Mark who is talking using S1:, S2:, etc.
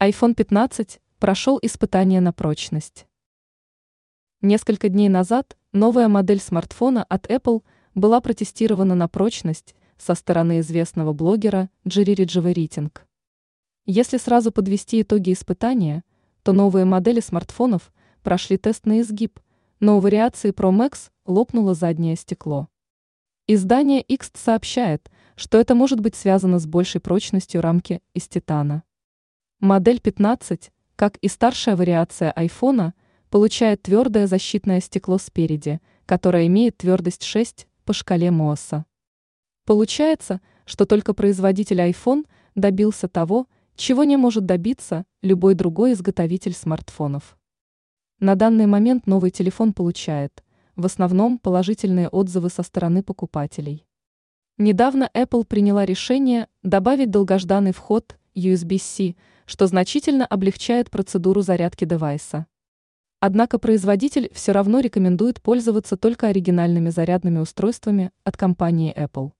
S1: iPhone 15 прошел испытание на прочность. Несколько дней назад новая модель смартфона от Apple была протестирована на прочность со стороны известного блогера Джерри Рейтинг. Если сразу подвести итоги испытания, то новые модели смартфонов прошли тест на изгиб, но у вариации Pro Max лопнуло заднее стекло. Издание X сообщает, что это может быть связано с большей прочностью рамки из титана. Модель 15, как и старшая вариация айфона, получает твердое защитное стекло спереди, которое имеет твердость 6 по шкале Мосса. Получается, что только производитель iPhone добился того, чего не может добиться любой другой изготовитель смартфонов. На данный момент новый телефон получает в основном положительные отзывы со стороны покупателей. Недавно Apple приняла решение добавить долгожданный вход USB-C что значительно облегчает процедуру зарядки девайса. Однако производитель все равно рекомендует пользоваться только оригинальными зарядными устройствами от компании Apple.